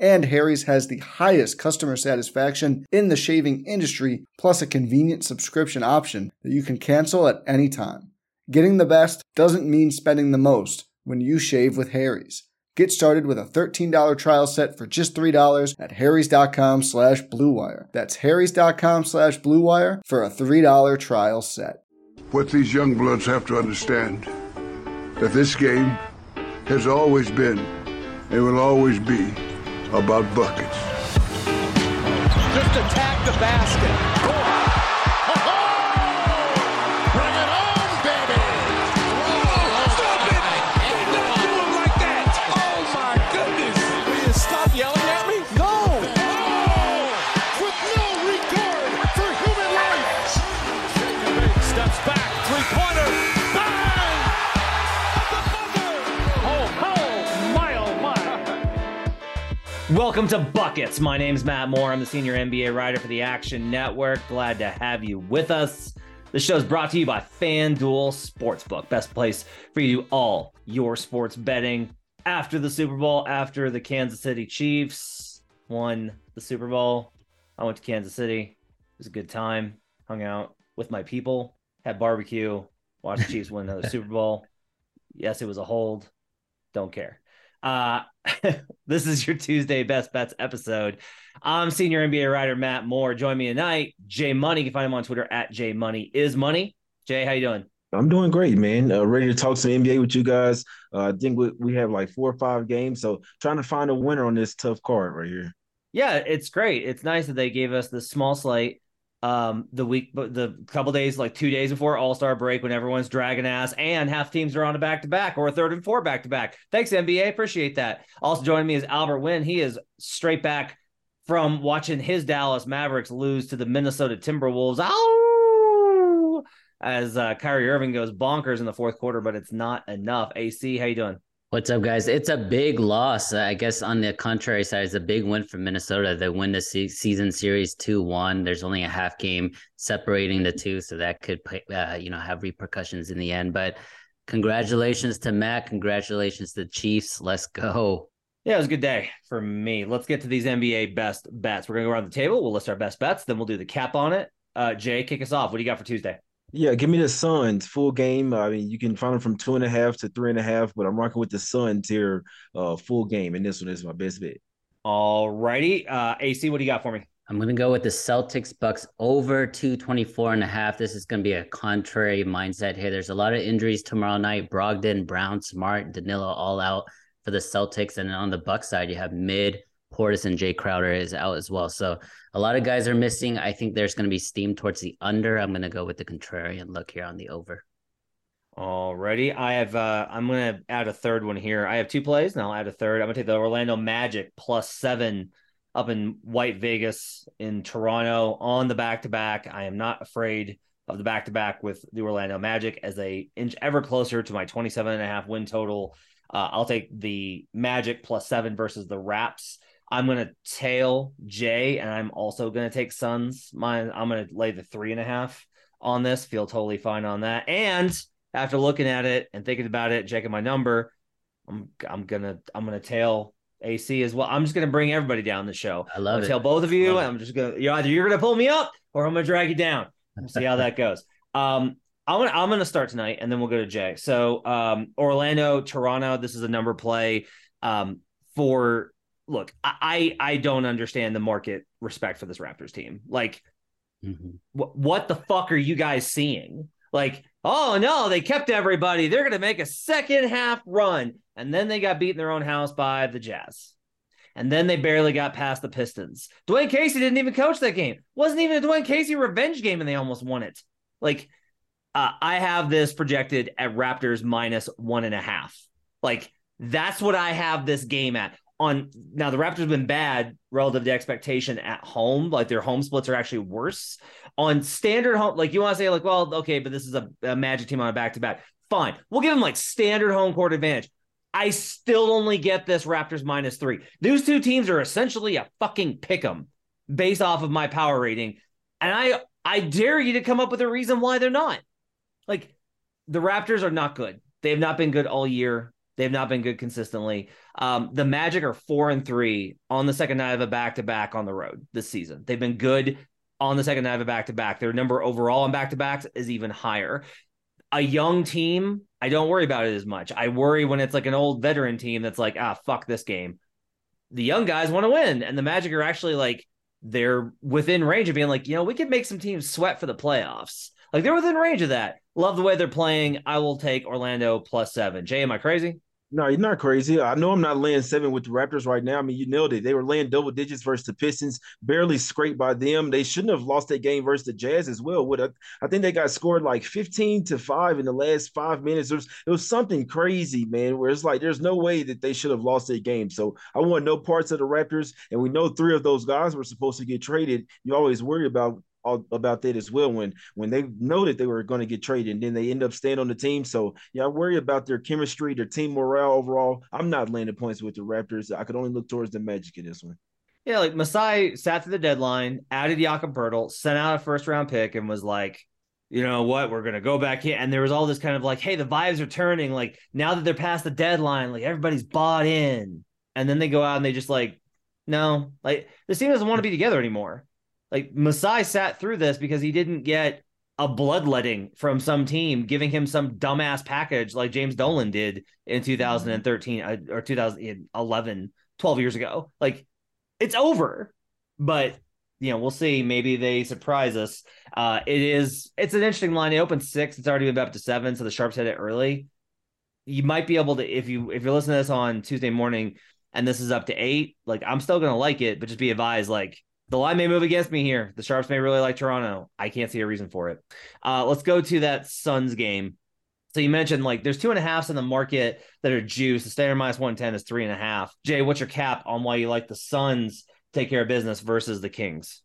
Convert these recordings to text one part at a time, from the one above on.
And Harry's has the highest customer satisfaction in the shaving industry, plus a convenient subscription option that you can cancel at any time. Getting the best doesn't mean spending the most when you shave with Harry's. Get started with a $13 trial set for just $3 at harrys.com slash bluewire. That's harrys.com slash bluewire for a $3 trial set. What these young bloods have to understand, that this game has always been and will always be about buckets. Just attack the basket. Welcome to Buckets. My name's Matt Moore. I'm the senior NBA writer for the Action Network. Glad to have you with us. The show is brought to you by FanDuel Sportsbook, best place for you to do all your sports betting. After the Super Bowl, after the Kansas City Chiefs won the Super Bowl, I went to Kansas City. It was a good time. Hung out with my people, had barbecue, watched the Chiefs win another Super Bowl. Yes, it was a hold. Don't care. Uh, this is your Tuesday Best Bets episode. I'm senior NBA writer Matt Moore. Join me tonight, Jay Money. You can find him on Twitter at Jay Money is Money. Jay, how you doing? I'm doing great, man. Uh, ready to talk some NBA with you guys. Uh, I think we, we have like four or five games, so trying to find a winner on this tough card right here. Yeah, it's great. It's nice that they gave us this small slate um the week but the couple days like two days before all-star break when everyone's dragging ass and half teams are on a back-to-back or a third and four back-to-back. Thanks nba appreciate that. Also joining me is albert Nguyen. He is straight back from watching his dallas mavericks lose to the minnesota timberwolves. Oh as uh kyrie irving goes bonkers in the fourth quarter but it's not enough. Ac how you doing What's up, guys? It's a big loss. I guess on the contrary side, it's a big win for Minnesota. They win the se- season series two one. There's only a half game separating the two, so that could uh, you know have repercussions in the end. But congratulations to Matt. Congratulations to the Chiefs. Let's go. Yeah, it was a good day for me. Let's get to these NBA best bets. We're gonna go around the table. We'll list our best bets, then we'll do the cap on it. Uh, Jay, kick us off. What do you got for Tuesday? Yeah, give me the Suns full game. I mean, you can find them from two and a half to three and a half, but I'm rocking with the Suns here, uh, full game, and this one is my best bet. All righty. Uh, AC, what do you got for me? I'm going to go with the Celtics Bucks over 224 and a half. This is going to be a contrary mindset here. There's a lot of injuries tomorrow night. Brogdon, Brown, Smart, Danilo all out for the Celtics. And on the Bucks side, you have Mid, Portis, and Jay Crowder is out as well. So a lot of guys are missing. I think there's going to be steam towards the under. I'm going to go with the contrarian look here on the over. Alrighty. I have uh I'm gonna add a third one here. I have two plays, and I'll add a third. I'm gonna take the Orlando Magic plus seven up in White Vegas in Toronto on the back to back. I am not afraid of the back to back with the Orlando Magic as they inch ever closer to my 27 and a half win total. Uh, I'll take the Magic plus seven versus the Raps. I'm gonna tail Jay, and I'm also gonna take Suns. Mine, I'm gonna lay the three and a half on this. Feel totally fine on that. And after looking at it and thinking about it, checking my number, I'm I'm gonna I'm gonna tail AC as well. I'm just gonna bring everybody down the show. I love gonna it. tail both of you. I'm just gonna you're either you're gonna pull me up or I'm gonna drag you down. We'll see how that goes. Um, I'm gonna I'm gonna start tonight and then we'll go to Jay. So um, Orlando, Toronto. This is a number play. Um, for look, I I don't understand the market respect for this Raptors team. Like Mhm. what what the fuck are you guys seeing? Like, oh no, they kept everybody. They're going to make a second half run. And then they got beat in their own house by the Jazz. And then they barely got past the Pistons. Dwane Casey didn't even coach that game. Wasn't even a Dwane Casey revenge game, and they almost won it. Like, uh, I have this projected at Raptors minus one and a half. Like, that's what I have this game at. On now, the Raptors have been bad relative to expectation at home. Like their home splits are actually worse. On standard home, like you want to say, like, well, okay, but this is a, a Magic team on a back to back. Fine, we'll give them like standard home court advantage. I still only get this Raptors minus three. These two teams are essentially a fucking pick 'em based off of my power rating. And I I dare you to come up with a reason why they're not. Like the Raptors are not good. They have not been good all year. They have not been good consistently. Um, the Magic are four and three on the second night of a back to back on the road this season. They've been good on the second night of a back to back. Their number overall on back to backs is even higher. A young team, I don't worry about it as much. I worry when it's like an old veteran team that's like, ah, fuck this game. The young guys want to win, and the Magic are actually like they're within range of being like, you know, we could make some teams sweat for the playoffs. Like they're within range of that. Love the way they're playing. I will take Orlando plus seven. Jay, am I crazy? No, you're not crazy. I know I'm not laying seven with the Raptors right now. I mean, you nailed it. They were laying double digits versus the Pistons, barely scraped by them. They shouldn't have lost that game versus the Jazz as well. Would I think they got scored like 15 to five in the last five minutes. There was, it was something crazy, man. Where it's like there's no way that they should have lost that game. So I want no parts of the Raptors. And we know three of those guys were supposed to get traded. You always worry about all about that as well when when they know that they were going to get traded and then they end up staying on the team. So yeah, I worry about their chemistry, their team morale overall. I'm not landing points with the Raptors. I could only look towards the Magic in this one. Yeah, like Masai sat to the deadline, added Jakob Poeltl, sent out a first round pick, and was like, you know what, we're gonna go back here. And there was all this kind of like, hey, the vibes are turning. Like now that they're past the deadline, like everybody's bought in. And then they go out and they just like, no, like this team doesn't want to be together anymore. Like Masai sat through this because he didn't get a bloodletting from some team giving him some dumbass package like James Dolan did in 2013 uh, or 2011, 12 years ago. Like it's over. But you know, we'll see. Maybe they surprise us. Uh, it is. It's an interesting line. It opened six. It's already been up to seven. So the sharps hit it early. You might be able to if you if you're listening to this on Tuesday morning and this is up to eight. Like I'm still gonna like it, but just be advised. Like the line may move against me here. The Sharps may really like Toronto. I can't see a reason for it. Uh, let's go to that Suns game. So you mentioned like there's two and a halfs in the market that are juice. The standard minus 110 is three and a half. Jay, what's your cap on why you like the Suns take care of business versus the Kings?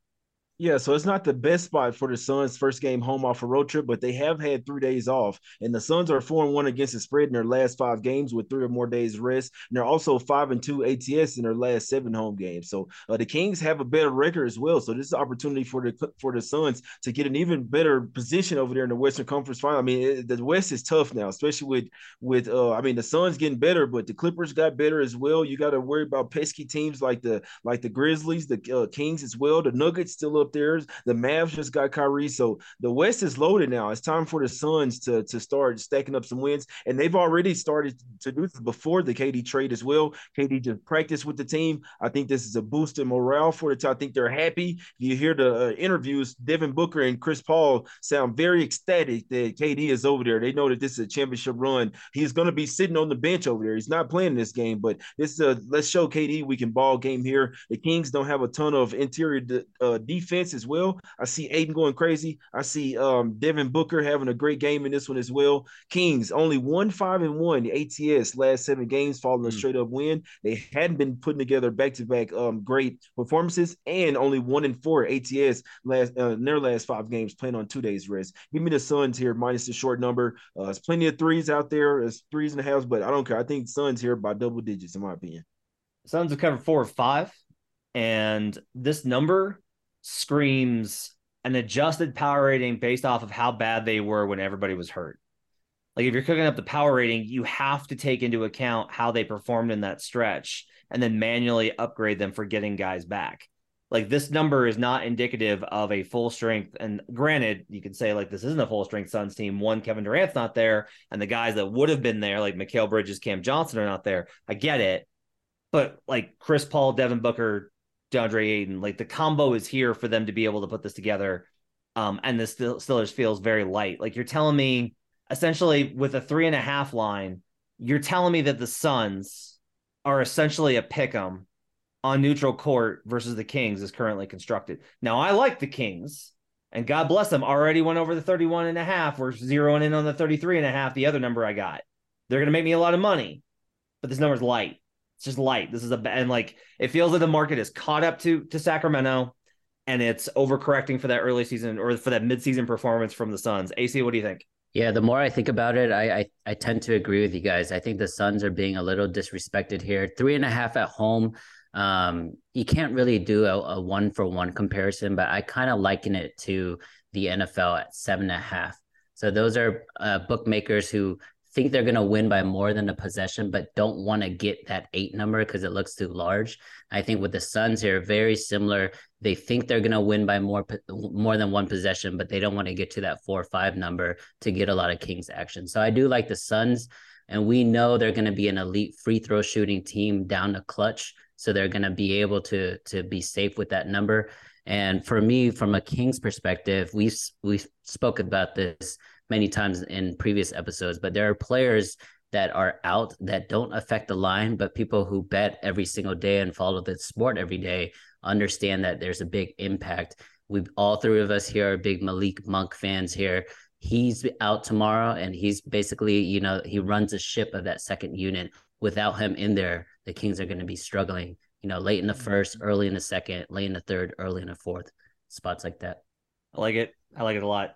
Yeah, so it's not the best spot for the Suns' first game home off a road trip, but they have had three days off. And the Suns are four and one against the spread in their last five games with three or more days rest. And they're also five and two ATS in their last seven home games. So uh, the Kings have a better record as well. So this is an opportunity for the for the Suns to get an even better position over there in the Western Conference Final. I mean, it, the West is tough now, especially with with uh, I mean the Suns getting better, but the Clippers got better as well. You got to worry about pesky teams like the like the Grizzlies, the uh, Kings as well. The Nuggets still up there. The Mavs just got Kyrie, so the West is loaded now. It's time for the Suns to to start stacking up some wins, and they've already started to do this before the KD trade as well. KD just practiced with the team. I think this is a boost in morale for the team. I think they're happy. You hear the uh, interviews. Devin Booker and Chris Paul sound very ecstatic that KD is over there. They know that this is a championship run. He's going to be sitting on the bench over there. He's not playing this game, but this is a let's show KD we can ball game here. The Kings don't have a ton of interior de- uh, defense as well. I see Ayton going crazy. I see um, Devin Booker having a great game in this one as well. Kings only one five and one. The ATS last seven games following a mm. straight up win. They hadn't been putting together back to back great performances and only one and four ATS last uh, in their last five games playing on two days rest. Give me the Suns here minus the short number. Uh, there's plenty of threes out there. There's threes and a half, but I don't care. I think Suns here by double digits in my opinion. Suns have covered four or five, and this number screams an adjusted power rating based off of how bad they were when everybody was hurt. Like if you're cooking up the power rating, you have to take into account how they performed in that stretch and then manually upgrade them for getting guys back. Like this number is not indicative of a full strength. And granted, you could say like this isn't a full strength Suns team. One, Kevin Durant's not there, and the guys that would have been there, like Mikal Bridges, Cam Johnson, are not there. I get it, but like Chris Paul, Devin Booker, DeAndre Ayton. Like the combo is here for them to be able to put this together. Um, and the Still- Steelers feels very light. Like you're telling me essentially with a three and a half line, you're telling me that the Suns are essentially a pick 'em on neutral court versus the Kings is currently constructed. Now I like the Kings and God bless them already went over the 31 and a half. We're zeroing in on the 33 and a half, the other number I got. They're going to make me a lot of money, but this number's light. It's just light. This is a and like it feels like the market is caught up to to Sacramento and it's overcorrecting for that early season or for that midseason performance from the Suns. AC, what do you think? Yeah, the more I think about it, I, I, I tend to agree with you guys. I think the Suns are being a little disrespected here. Three and a half at home. Um, you can't really do a, a one for one comparison, but I kind of liken it to the NFL at seven and a half. So those are uh, bookmakers who think they're going to win by more than a possession, but don't want to get that eight number because it looks too large. I think with the Suns here, very similar. They think they're going to win by more more than one possession, but they don't want to get to that four or five number to get a lot of Kings action. So I do like the Suns, and we know they're going to be an elite free throw shooting team down the clutch. So they're going to be able to to be safe with that number. And for me, from a Kings perspective, we we spoke about this many times in previous episodes, but there are players that are out that don't affect the line, but people who bet every single day and follow the sport every day understand that there's a big impact. We all three of us here are big Malik Monk fans here. He's out tomorrow and he's basically, you know, he runs a ship of that second unit. Without him in there, the Kings are going to be struggling, you know, late in the first, early in the second, late in the third, early in the fourth, spots like that. I like it. I like it a lot.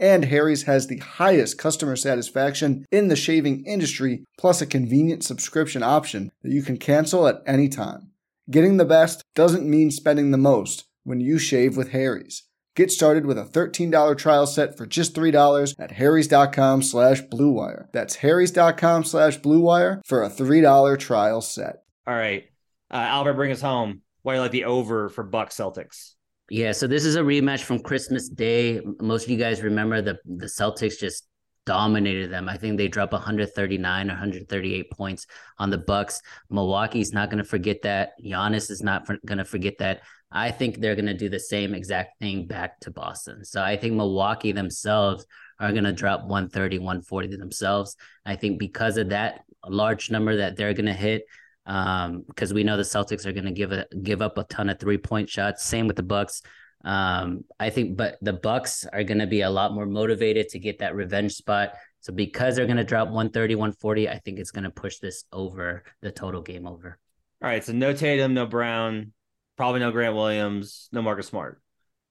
and Harry's has the highest customer satisfaction in the shaving industry, plus a convenient subscription option that you can cancel at any time. Getting the best doesn't mean spending the most when you shave with Harry's. Get started with a $13 trial set for just $3 at harrys.com slash bluewire. That's harrys.com slash bluewire for a $3 trial set. All right. Uh, Albert, bring us home. Why do you like the over for Buck Celtics? Yeah, so this is a rematch from Christmas Day. Most of you guys remember the the Celtics just dominated them. I think they dropped 139 or 138 points on the Bucks. Milwaukee's not going to forget that. Giannis is not for, going to forget that. I think they're going to do the same exact thing back to Boston. So I think Milwaukee themselves are going to drop 130, 140 themselves. I think because of that large number that they're going to hit, um, because we know the Celtics are going to give a give up a ton of three point shots. Same with the Bucks. Um, I think, but the Bucks are going to be a lot more motivated to get that revenge spot. So because they're going to drop 130, 140, I think it's going to push this over the total game over. All right, so no Tatum, no Brown, probably no Grant Williams, no Marcus Smart.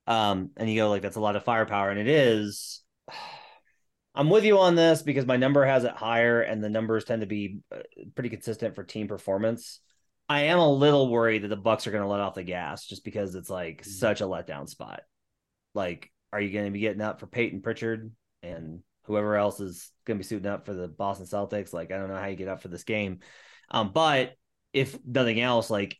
Um, and you go like that's a lot of firepower, and it is. I'm with you on this because my number has it higher, and the numbers tend to be uh, pretty consistent for team performance. I am a little worried that the Bucks are going to let off the gas just because it's like mm-hmm. such a letdown spot. Like, are you going to be getting up for Payton Pritchard and whoever else is going to be suiting up for the Boston Celtics? Like, I don't know how you get up for this game. Um, but if nothing else, like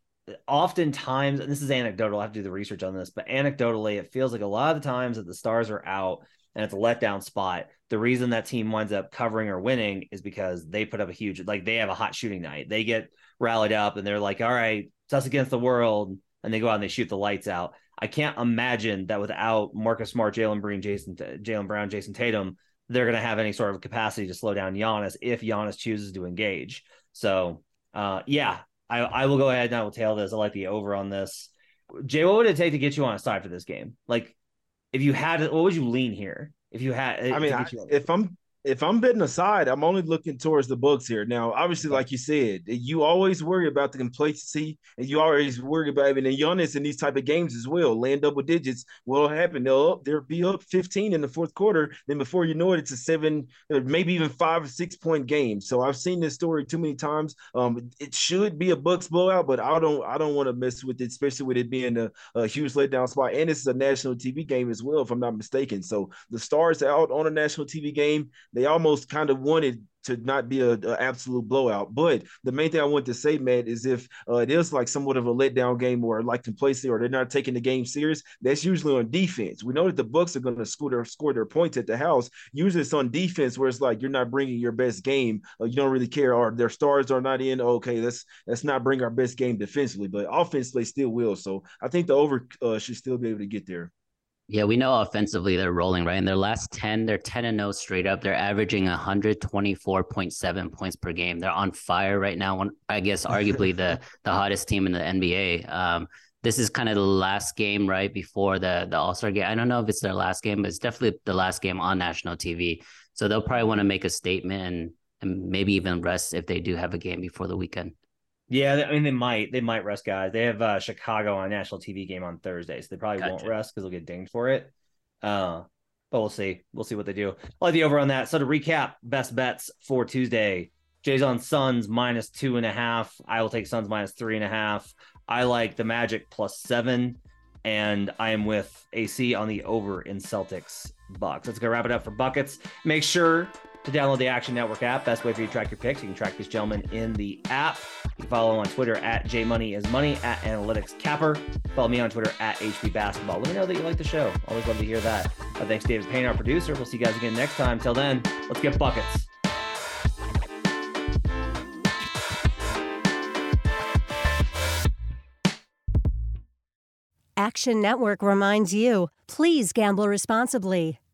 oftentimes, and this is anecdotal, I have to do the research on this, but anecdotally, it feels like a lot of the times that the stars are out and it's a letdown spot, the reason that team winds up covering or winning is because they put up a huge, like they have a hot shooting night. They get rallied up and they're like, all right, it's us against the world. And they go out and they shoot the lights out. I can't imagine that without Marcus Smart, Jalen Breen, Jason, Jaylen Brown, Jayson Tatum, they're going to have any sort of capacity to slow down Giannis if Giannis chooses to engage. So, uh, yeah, I, I will go ahead and I will tail this. I like the over on this. Jay, what would it take to get you on a side for this game? Like, if you had what would you lean here? If you had, I eh, mean, I, if I'm if I'm betting aside, I'm only looking towards the books here. Now, obviously, like you said, you always worry about the complacency, and you always worry about even Giannis in these type of games as well. Land double digits what'll happen. They'll up, they'll be up 15 in the fourth quarter. Then before you know it, it's a seven, maybe even five or six point game. So I've seen this story too many times. Um, it should be a Bucks blowout, but I don't I don't want to mess with it, especially with it being a, a huge letdown spot. And this is a national TV game as well, if I'm not mistaken. So the stars out on a national TV game almost kind of wanted to not be a, a, absolute blowout. But the main thing I want to say, Matt, is if uh, it is like somewhat of a letdown game or like complacency or they're not taking the game serious, that's usually on defense. We know that the Bucks are going to score their score their points at the house. Usually it's on defense where it's like you're not bringing your best game. Uh, you don't really care, or their stars are not in. Okay, let's let's not bring our best game defensively, but offensively still will. So I think the over uh, should still be able to get there. Yeah, we know offensively they're rolling, right? In their last 10, they're 10 and 0 straight up. They're averaging 124.7 points per game. They're on fire right now. One, I guess arguably the the hottest team in the NBA. Um, this is kind of the last game right before the the All-Star game. I don't know if it's their last game, but it's definitely the last game on national TV. So they'll probably want to make a statement and, and maybe even rest if they do have a game before the weekend. Yeah, I mean they might they might rest guys. They have uh, Chicago on a national TV game on Thursday, so they probably gotcha. won't rest because they'll get dinged for it. Uh, but we'll see. We'll see what they do. I like the over on that. So to recap, best bets for Tuesday: Jays on Suns minus two and a half. I will take Suns minus three and a half. I like the Magic plus seven, and I am with AC on the over in Celtics Bucks. Let's go wrap it up for buckets. Make sure to download the Action Network app. Best way for you to track your picks. You can track these gentlemen in the app. You can follow on Twitter at JMoneyIsMoney, at Analytics Capper. Follow me on Twitter at HP Basketball. Let me know that you like the show. Always love to hear that. Uh, thanks, David Payne, our producer. We'll see you guys again next time. Till then, let's get buckets. Action Network reminds you please gamble responsibly.